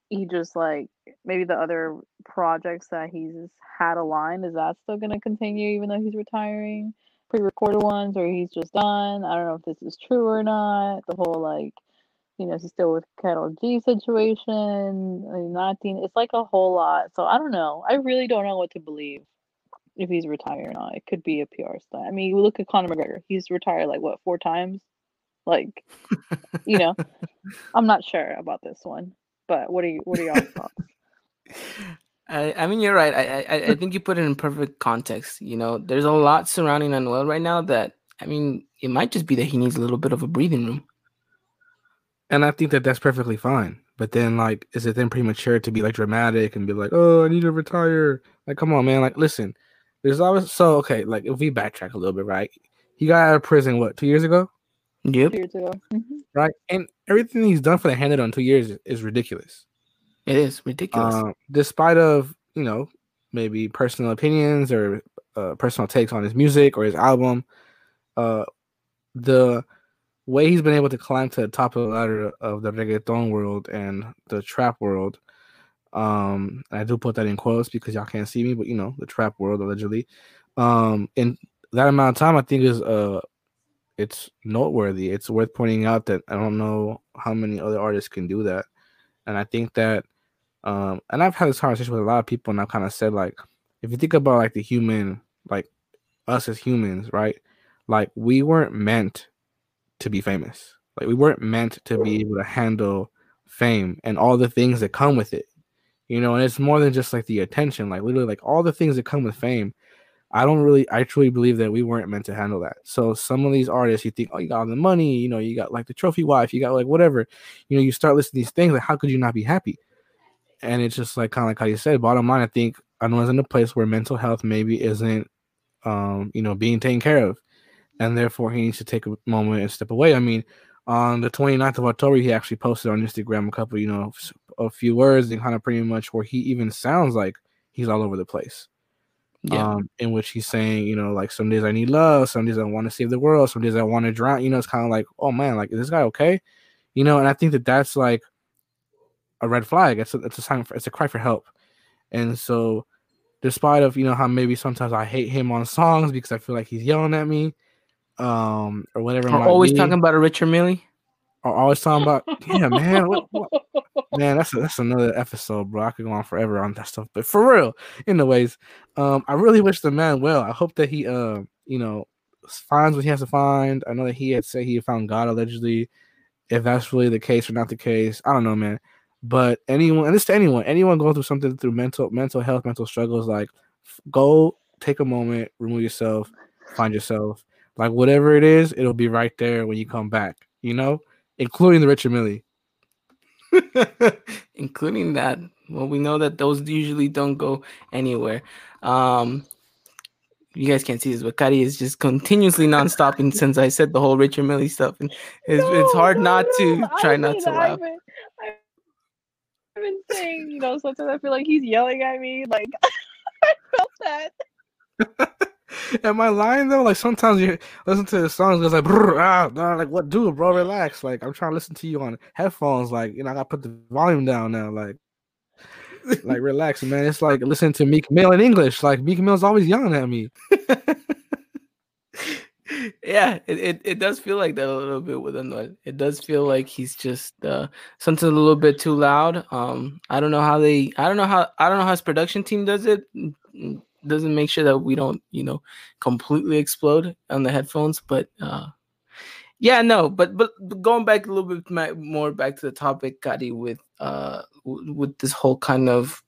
he just like maybe the other projects that he's had aligned is that still gonna continue even though he's retiring, pre-recorded ones, or he's just done. I don't know if this is true or not. The whole like you know, he's still with Karol G situation, not nothing. It's like a whole lot. So I don't know. I really don't know what to believe if he's retired or not. It could be a PR stunt. I mean, you look at Conor McGregor. He's retired like what four times? Like, you know, I'm not sure about this one. But what are you? What are your thoughts? I, I mean, you're right. I, I I think you put it in perfect context. You know, there's a lot surrounding Anuel right now that I mean, it might just be that he needs a little bit of a breathing room. And I think that that's perfectly fine. But then, like, is it then premature to be like dramatic and be like, "Oh, I need to retire"? Like, come on, man. Like, listen, there's always so okay. Like, if we backtrack a little bit, right? He got out of prison what two years ago, Yep, Two Years ago. Mhm. right? And everything he's done for the handed on two years is, ridiculous. it is ridiculous. Um, despite of you know maybe personal opinions or uh, personal takes on his music or his album, uh, the way he's been able to climb to the top of the ladder of the reggaeton world and the trap world. Um, I do put that in quotes because y'all can't see me, but you know the trap world allegedly. Um, in that amount of time, I think is uh, it's noteworthy. It's worth pointing out that I don't know how many other artists can do that, and I think that um, and I've had this conversation with a lot of people, and I've kind of said like, if you think about like the human, like us as humans, right? Like we weren't meant to be famous. Like we weren't meant to be able to handle fame and all the things that come with it. You know, and it's more than just like the attention, like literally like all the things that come with fame. I don't really I truly believe that we weren't meant to handle that. So some of these artists you think, oh, you got all the money, you know, you got like the trophy wife, you got like whatever, you know, you start listening to these things, like how could you not be happy? And it's just like kind of like how you said, bottom line, I think Anuel's in a place where mental health maybe isn't um, you know, being taken care of. And therefore he needs to take a moment and step away. I mean, on the 29th of October, he actually posted on Instagram a couple, you know, a few words and kind of pretty much where he even sounds like he's all over the place. Yeah, Um, in which he's saying, you know, like some days I need love, some days I want to save the world, some days I want to drown. You know, it's kind of like, oh man, like is this guy okay? You know, and I think that that's like a red flag. It's a, it's a sign for it's a cry for help. And so, despite of you know how maybe sometimes I hate him on songs because I feel like he's yelling at me, um, or whatever. We're always be. talking about a Richard Mille. Are always talking about, yeah, man, what, what? man, that's a, that's another episode, bro. I could go on forever on that stuff, but for real, anyways, um, I really wish the man well. I hope that he, uh, you know, finds what he has to find. I know that he had said he found God allegedly. If that's really the case or not the case, I don't know, man. But anyone, and this to anyone, anyone going through something through mental mental health, mental struggles, like go take a moment, remove yourself, find yourself. Like whatever it is, it'll be right there when you come back. You know, including the Richard Mille. including that. Well, we know that those usually don't go anywhere. Um, you guys can't see this, but Kari is just continuously non-stopping since I said the whole Richard Mille stuff, and it's, No, it's hard no, not to no, try I not mean, to laugh. I've been, I've been saying, you know, sometimes I feel like he's yelling at me. Like I felt that. Am I lying though? Like sometimes you listen to the songs, it's like, ah, nah," like what, dude, bro, relax. Like I'm trying to listen to you on headphones. Like you know, I gotta put the volume down now. Like, like relax, man. It's like listening to Meek Mill in English. Like Meek Mill's always yelling at me. yeah, it, it, it does feel like that a little bit with Anuel. It does feel like he's just uh, something a little bit too loud. Um, I don't know how they, I don't know how, I don't know how his production team does it. Doesn't make sure that we don't, you know, completely explode on the headphones. But uh, yeah, no. But but going back a little bit more back to the topic, Kadi, with uh, with this whole kind of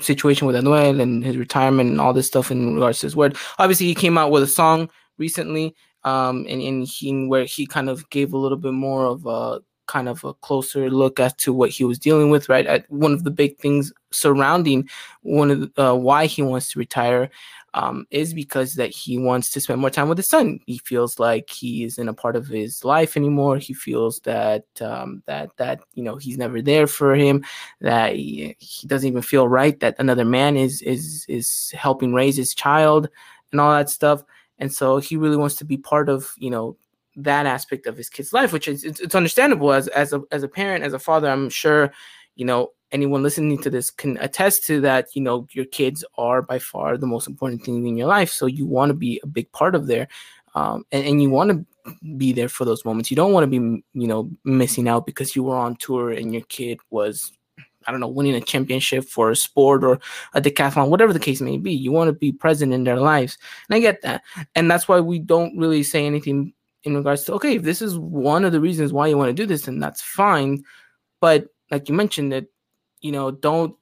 situation with Anuel and his retirement and all this stuff in regards to his word. Obviously, he came out with a song recently, um, and, and he where he kind of gave a little bit more of a kind of a closer look as to what he was dealing with. Right, At one of the big things surrounding one of the, uh, why he wants to retire. Um, is because that he wants to spend more time with his son. He feels like he isn't a part of his life anymore. He feels that um, that that you know he's never there for him. That he, he doesn't even feel right that another man is is is helping raise his child and all that stuff and so he really wants to be part of you know that aspect of his kid's life which is it's, it's understandable as as a as a parent as a father i'm sure you know anyone listening to this can attest to that you know your kids are by far the most important thing in your life so you want to be a big part of there um, and, and you want to be there for those moments you don't want to be you know missing out because you were on tour and your kid was I don't know, winning a championship for a sport or a decathlon, whatever the case may be. You want to be present in their lives. And I get that. And that's why we don't really say anything in regards to, okay, if this is one of the reasons why you want to do this, then that's fine. But like you mentioned, that, you know, don't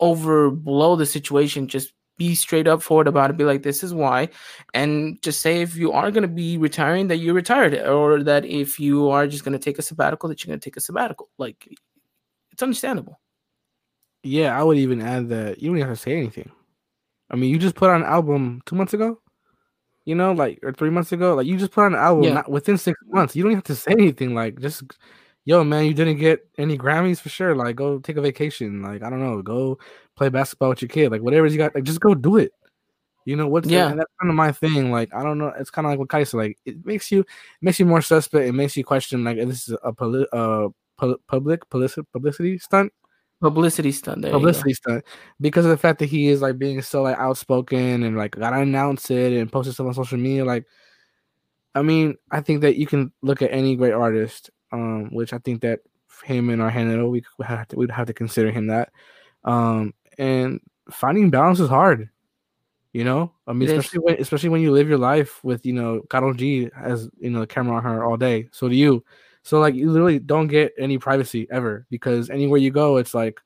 overblow the situation. Just be straight up forward about it. Be like, this is why. And just say if you are going to be retiring, that you're retired. Or that if you are just going to take a sabbatical, that you're going to take a sabbatical. Like, it's understandable. Yeah, I would even add that you don't have to say anything. I mean, you just put out an album two months ago, you know, like or three months ago. Like you just put out an album Yeah. not within six months. You don't have to say anything. Like just, yo, man, you didn't get any Grammys for sure. Like go take a vacation. Like I don't know, go play basketball with your kid. Like whatever you got, like just go do it. You know what's Yeah. that's kind of my thing. Like I don't know. It's kind of like what Kai said. Like it makes you it makes you more suspect. It makes you question like this is a poli- uh pu- public publicity publicity stunt Publicity stunt. There publicity stunt because of the fact that he is like being so like outspoken and like gotta announce it and posted stuff on social media. Like, I mean, I think that you can look at any great artist, um, which I think that him and Argenito, we would have to we'd have to consider him that. Um, and finding balance is hard. You know, I mean, It is. especially when especially when you live your life with you know Karol G as you know the camera on her all day. So do you. So like you literally don't get any privacy ever because anywhere you go, it's like,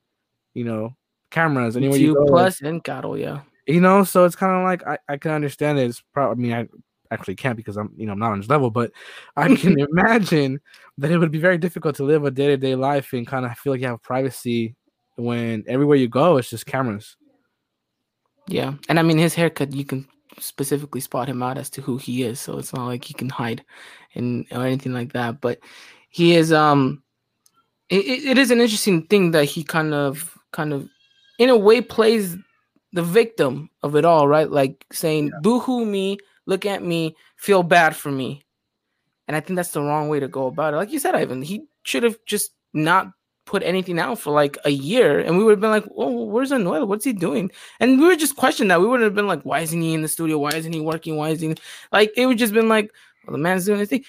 you know, cameras. Anywhere you go, plus and Caro, yeah. you know. So it's kind of like I, I can understand it. It's probably I mean I actually can't because I'm you know I'm not on his level, but I can imagine that it would be very difficult to live a day to day life and kind of feel like you have privacy when everywhere you go it's just cameras. Yeah. And I mean his haircut you can specifically spot him out as to who he is. So it's not like he can hide and or anything like that. But he is um it, it- is an interesting thing that he kind of kind of in a way plays the victim of it all, right? Like saying, boo-hoo me, look at me, feel bad for me. And I think that's the wrong way to go about it. Like you said, Ivan, he should have just not put anything out for like a year, and we would have been like, "Oh, where's Anuel? What's he doing?" And we would just question that. We would have been like, "Why isn't he in the studio? Why isn't he working? Why isn't he like?" It would just been like, "Well, the man's doing his thing."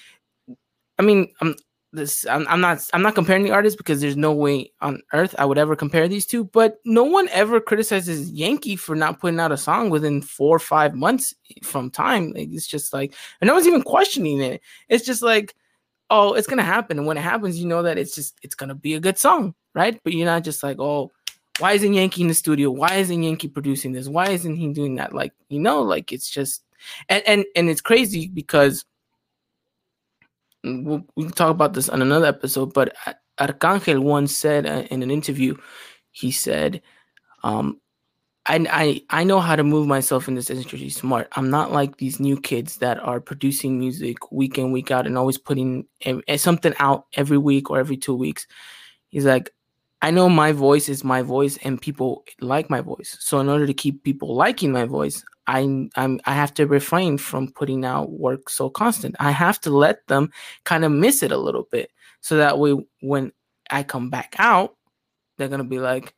I mean, I'm this I'm, I'm not I'm not comparing the artists because there's no way on earth I would ever compare these two. But no one ever criticizes Yankee for not putting out a song within four or five months from time. Like, it's just like, and no one's even questioning it. It's just like, oh, it's gonna happen, and when it happens, you know that it's just it's gonna be a good song, right? But you're not just like, oh, why isn't Yankee in the studio? Why isn't Yankee producing this? Why isn't he doing that? Like, you know, like it's just, and and and it's crazy because we'll, we can talk about this on another episode, but Arcangel once said uh, in an interview, he said, um, I, I I know how to move myself in this industry smart. I'm not like these new kids that are producing music week in week out and always putting something out every week or every two weeks. He's like, I know my voice is my voice and people like my voice. So in order to keep people liking my voice, I I'm I have to refrain from putting out work so constant. I have to let them kind of miss it a little bit, so that way when I come back out, they're gonna be like,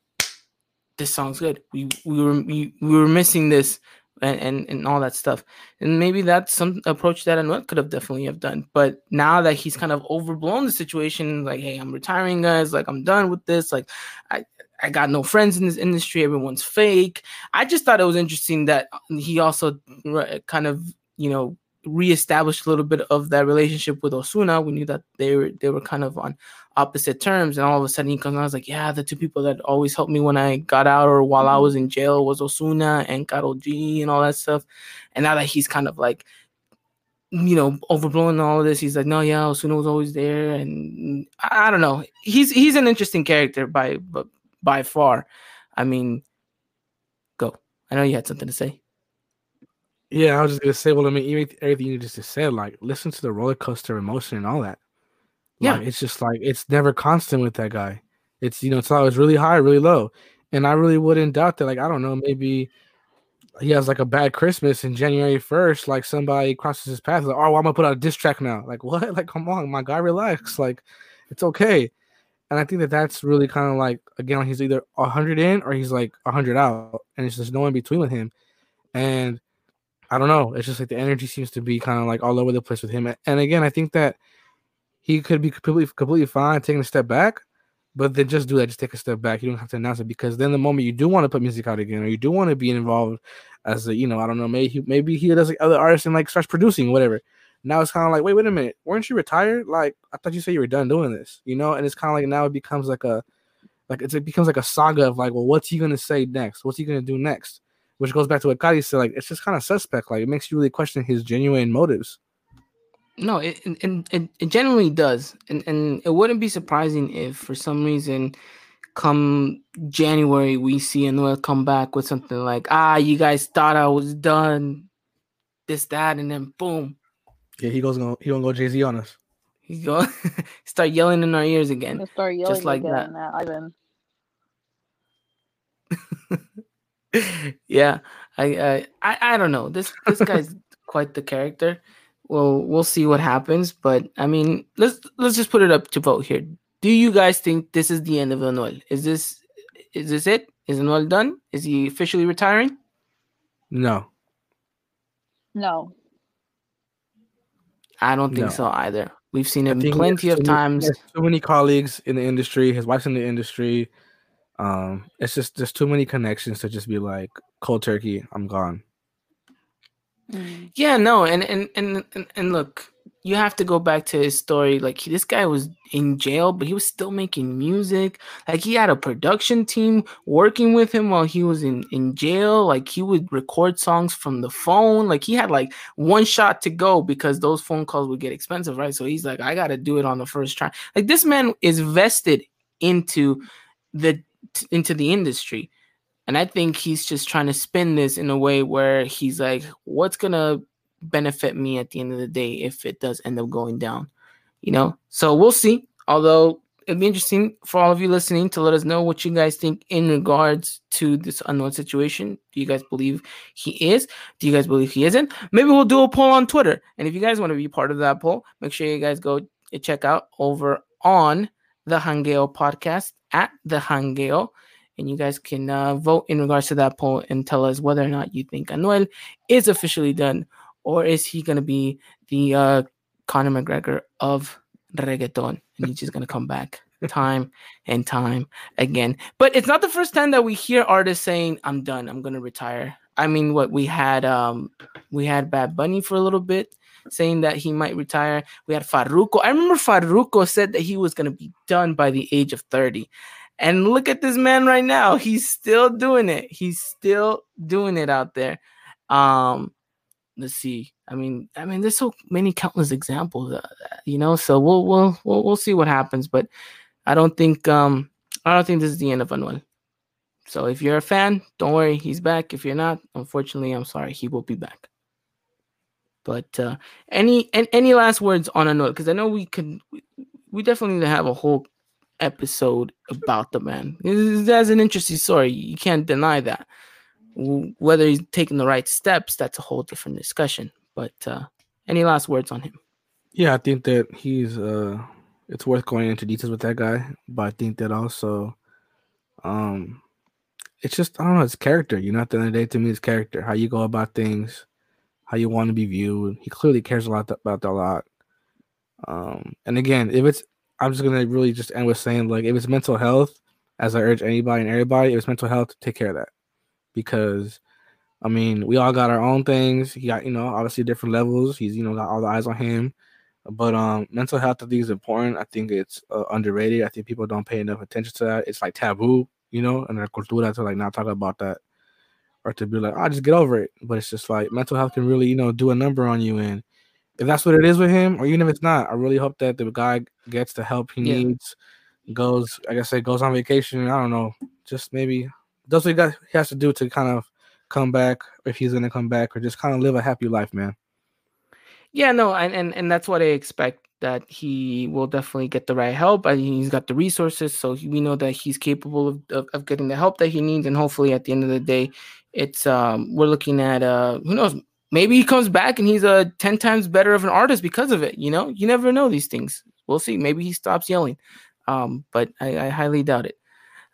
"This song's good. We we were we, we were missing this." And, and, and all that stuff, and maybe that's some approach that Anuel could have definitely have done. But now that he's kind of overblown the situation, like, hey, I'm retiring, guys. Like, I'm done with this. Like, I I got no friends in this industry. Everyone's fake. I just thought it was interesting that he also kind of, you know, reestablished a little bit of that relationship with Ozuna. We knew that they were they were kind of on opposite terms, and all of a sudden he comes. Out, I was like, yeah, the two people that always helped me when I got out or while I mm-hmm. was in jail was Ozuna and Karol G and all that stuff. And now that he's kind of like you know, overblowing all of this. He's like, no, yeah, Ozuna was always there, and I, I, don't know. He's he's an interesting character by but by far. I mean, go. I know you had something to say. Yeah, I was just gonna say. Well, I mean, everything you just said, like, listen to the roller coaster emotion and all that. Like, yeah, it's just like it's never constant with that guy. It's you know, it's always really high, really low, and I really wouldn't doubt that. Like, I don't know, maybe he has like a bad Christmas and January first, like somebody crosses his path, like, oh, I'm gonna put out a diss track now. Like, what? Like, come on, my guy, relax. Like, it's okay. And I think that that's really kind of like again, he's either hundred in or he's like hundred out, and it's just no in between with him. And I don't know. It's just like the energy seems to be kind of like all over the place with him. And again, I think that he could be completely completely fine taking a step back, but then just do that. Just take a step back. You don't have to announce it because then the moment you do want to put music out again, or you do want to be involved as a, you know, I don't know, maybe he, maybe he does like other artists and like starts producing whatever. Now it's kind of like, wait, wait a minute, weren't you retired? Like I thought you said you were done doing this, you know? And it's kind of like now it becomes like a, like it becomes like a saga of like, well, what's he gonna say next? What's he gonna do next? Which goes back to what Kari said, like it's just kind of suspect. Like it makes you really question his genuine motives. No, it it, it, it genuinely does, and and it wouldn't be surprising if for some reason, come January we see Anuel come back with something like, ah, you guys thought I was done, this that, and then boom, yeah, he goes. He gonna go Jay Z on us. He go start yelling in our ears again. start yelling just like that. Ivan. yeah, I, I I don't know. This this guy's quite the character. Well, we'll see what happens, but I mean, let's let's just put it up to vote here. Do you guys think this is the end of Anuel? Is this is this it? Is Anuel done? Is he officially retiring? No. No. I don't think no. so either. We've seen him plenty of times. Too many colleagues in the industry. His wife's in the industry. Um, it's just there's too many connections to just be like cold turkey. I'm gone. Mm. Yeah, no, and and and and, and look, you have to go back to his story. Like this guy was in jail, but he was still making music. Like he had a production team working with him while he was in in jail. Like he would record songs from the phone. Like he had like one shot to go because those phone calls would get expensive, right? So he's like, I got to do it on the first try. Like this man is vested into the into the industry. And I think he's just trying to spin this in a way where he's like, what's gonna benefit me at the end of the day if it does end up going down. You know, so we'll see. Although it'd be interesting for all of you listening to let us know what you guys think in regards to this unknown situation. Do you guys believe he is? Do you guys believe he isn't? Maybe we'll do a poll on Twitter. And if you guys want to be part of that poll, make sure you guys go check out over on the Jangueo podcast at the Jangueo. And you guys can uh, vote in regards to that poll and tell us whether or not you think Anuel is officially done or is he going to be the uh, Conor McGregor of reggaeton? and he's just gonna come back time and time again. But it's not the first time that we hear artists saying, "I'm done. I'm gonna retire." I mean, what we had, um, we had Bad Bunny for a little bit saying that he might retire. We had Farruko. I remember Farruko said that he was gonna be done by the age of 30. And look at this man right now. He's still doing it. He's still doing it out there. Um, let's see. I mean, I mean, there's so many countless examples, uh, you know. So we'll we'll we'll we'll see what happens. But I don't think um I don't think this is the end of Anuel. So if you're a fan, don't worry, he's back. If you're not, unfortunately, I'm sorry, he will be back. But uh, any and any last words on Anuel? Because I know we could, we definitely need to have a whole episode about the man. That's an interesting story. You can't deny that. Whether he's taking the right steps, that's a whole different discussion. But uh, any last words on him? Yeah, I think that he's uh it's worth going into details with that guy, but I think that also um it's just I don't know, it's character. You know, at the end of the day, to me, it's character. How you go about things, how you want to be viewed. He clearly cares a lot about that a lot. Um, and again, if it's I'm just gonna really just end with saying like if it's mental health, as I urge anybody and everybody, if it's mental health, take care of that. Because I mean, we all got our own things. He got, you know, obviously different levels. He's, you know, got all the eyes on him. But um, mental health, I think, is important. I think it's uh, underrated. I think people don't pay enough attention to that. It's like taboo, you know, and our cultura to like not talk about that or to be like, I oh, just get over it. But it's just like mental health can really, you know, do a number on you. And if that's what it is with him, or even if it's not, I really hope that the guy gets the help he yeah. needs, goes, like I said, goes on vacation. I don't know, just maybe does what he, got, he has to do to kind of come back, if he's gonna come back, or just kind of live a happy life, man. Yeah, no, and, and and that's what I expect that he will definitely get the right help. I mean, he's got the resources, so he, we know that he's capable of, of, of, getting the help that he needs, and hopefully at the end of the day, it's um we're looking at uh who knows maybe he comes back and he's a ten times better of an artist because of it. You know, you never know these things. We'll see. Maybe he stops yelling, um, but I, I highly doubt it.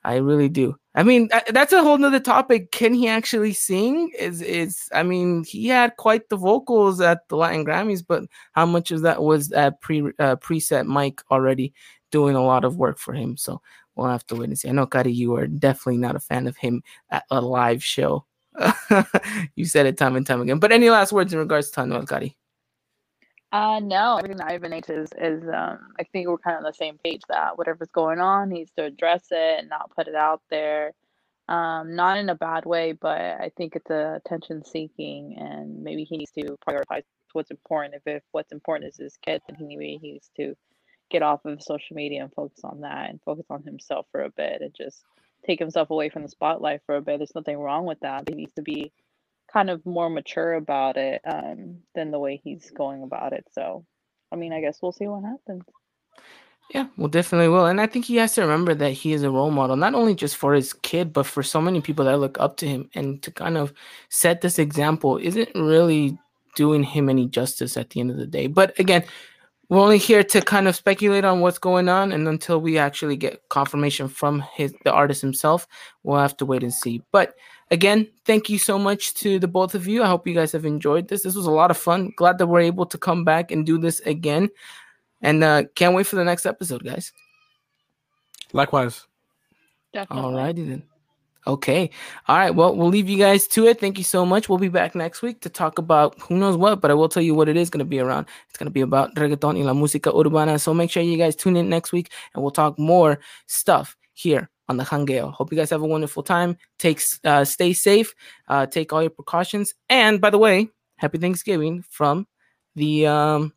I really do. I mean, that's a whole nother topic. Can he actually sing? Is is I mean, he had quite the vocals at the Latin Grammys, but how much of that was that pre uh, preset mic already doing a lot of work for him? So we'll have to wait and see. I know, Kari, you are definitely not a fan of him at a live show. you said it time and time again. But any last words in regards to Anuel Kari? Uh, no, everything I've been is, is um, I think we're kind of on the same page that whatever's going on needs to address it and not put it out there. Um, not in a bad way, but I think it's a attention seeking, and maybe he needs to prioritize what's important. If, if what's important is his kids, then he maybe he needs to get off of social media and focus on that and focus on himself for a bit and just take himself away from the spotlight for a bit. There's nothing wrong with that. He needs to be kind of more mature about it um, than the way he's going about it. So, I mean, I guess we'll see what happens. Yeah, well, definitely will. And I think he has to remember that he is a role model, not only just for his kid, but for so many people that look up to him. And to kind of set this example isn't really doing him any justice at the end of the day. But again, we're only here to kind of speculate on what's going on. And until we actually get confirmation from his the artist himself, we'll have to wait and see. But again, thank you so much to the both of you. I hope you guys have enjoyed this. This was a lot of fun. Glad that we're able to come back and do this again. And uh can't wait for the next episode, guys. Likewise. Definitely. All righty then. Okay. All right. Well, we'll leave you guys to it. Thank you so much. We'll be back next week to talk about who knows what, but I will tell you what it is going to be around. It's going to be about reggaeton y la música urbana. So make sure you guys tune in next week and we'll talk more stuff here on the Jangueo. Hope you guys have a wonderful time. Take, uh, stay safe. Uh, take all your precautions. And by the way, happy Thanksgiving from the um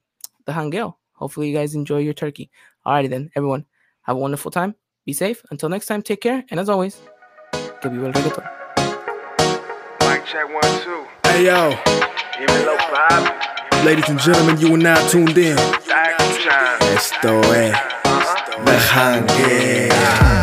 the Jangueo. Hopefully you guys enjoy your turkey. Alrighty then, everyone. Have a wonderful time. Be safe. Until next time, take care. And as always, que viva el reggaeton. Mic check one, two. Hey yo, Dímelo, Bob. ladies and gentlemen, you are now tuned in. Action time. Esto es Uh-huh. The Jangueo.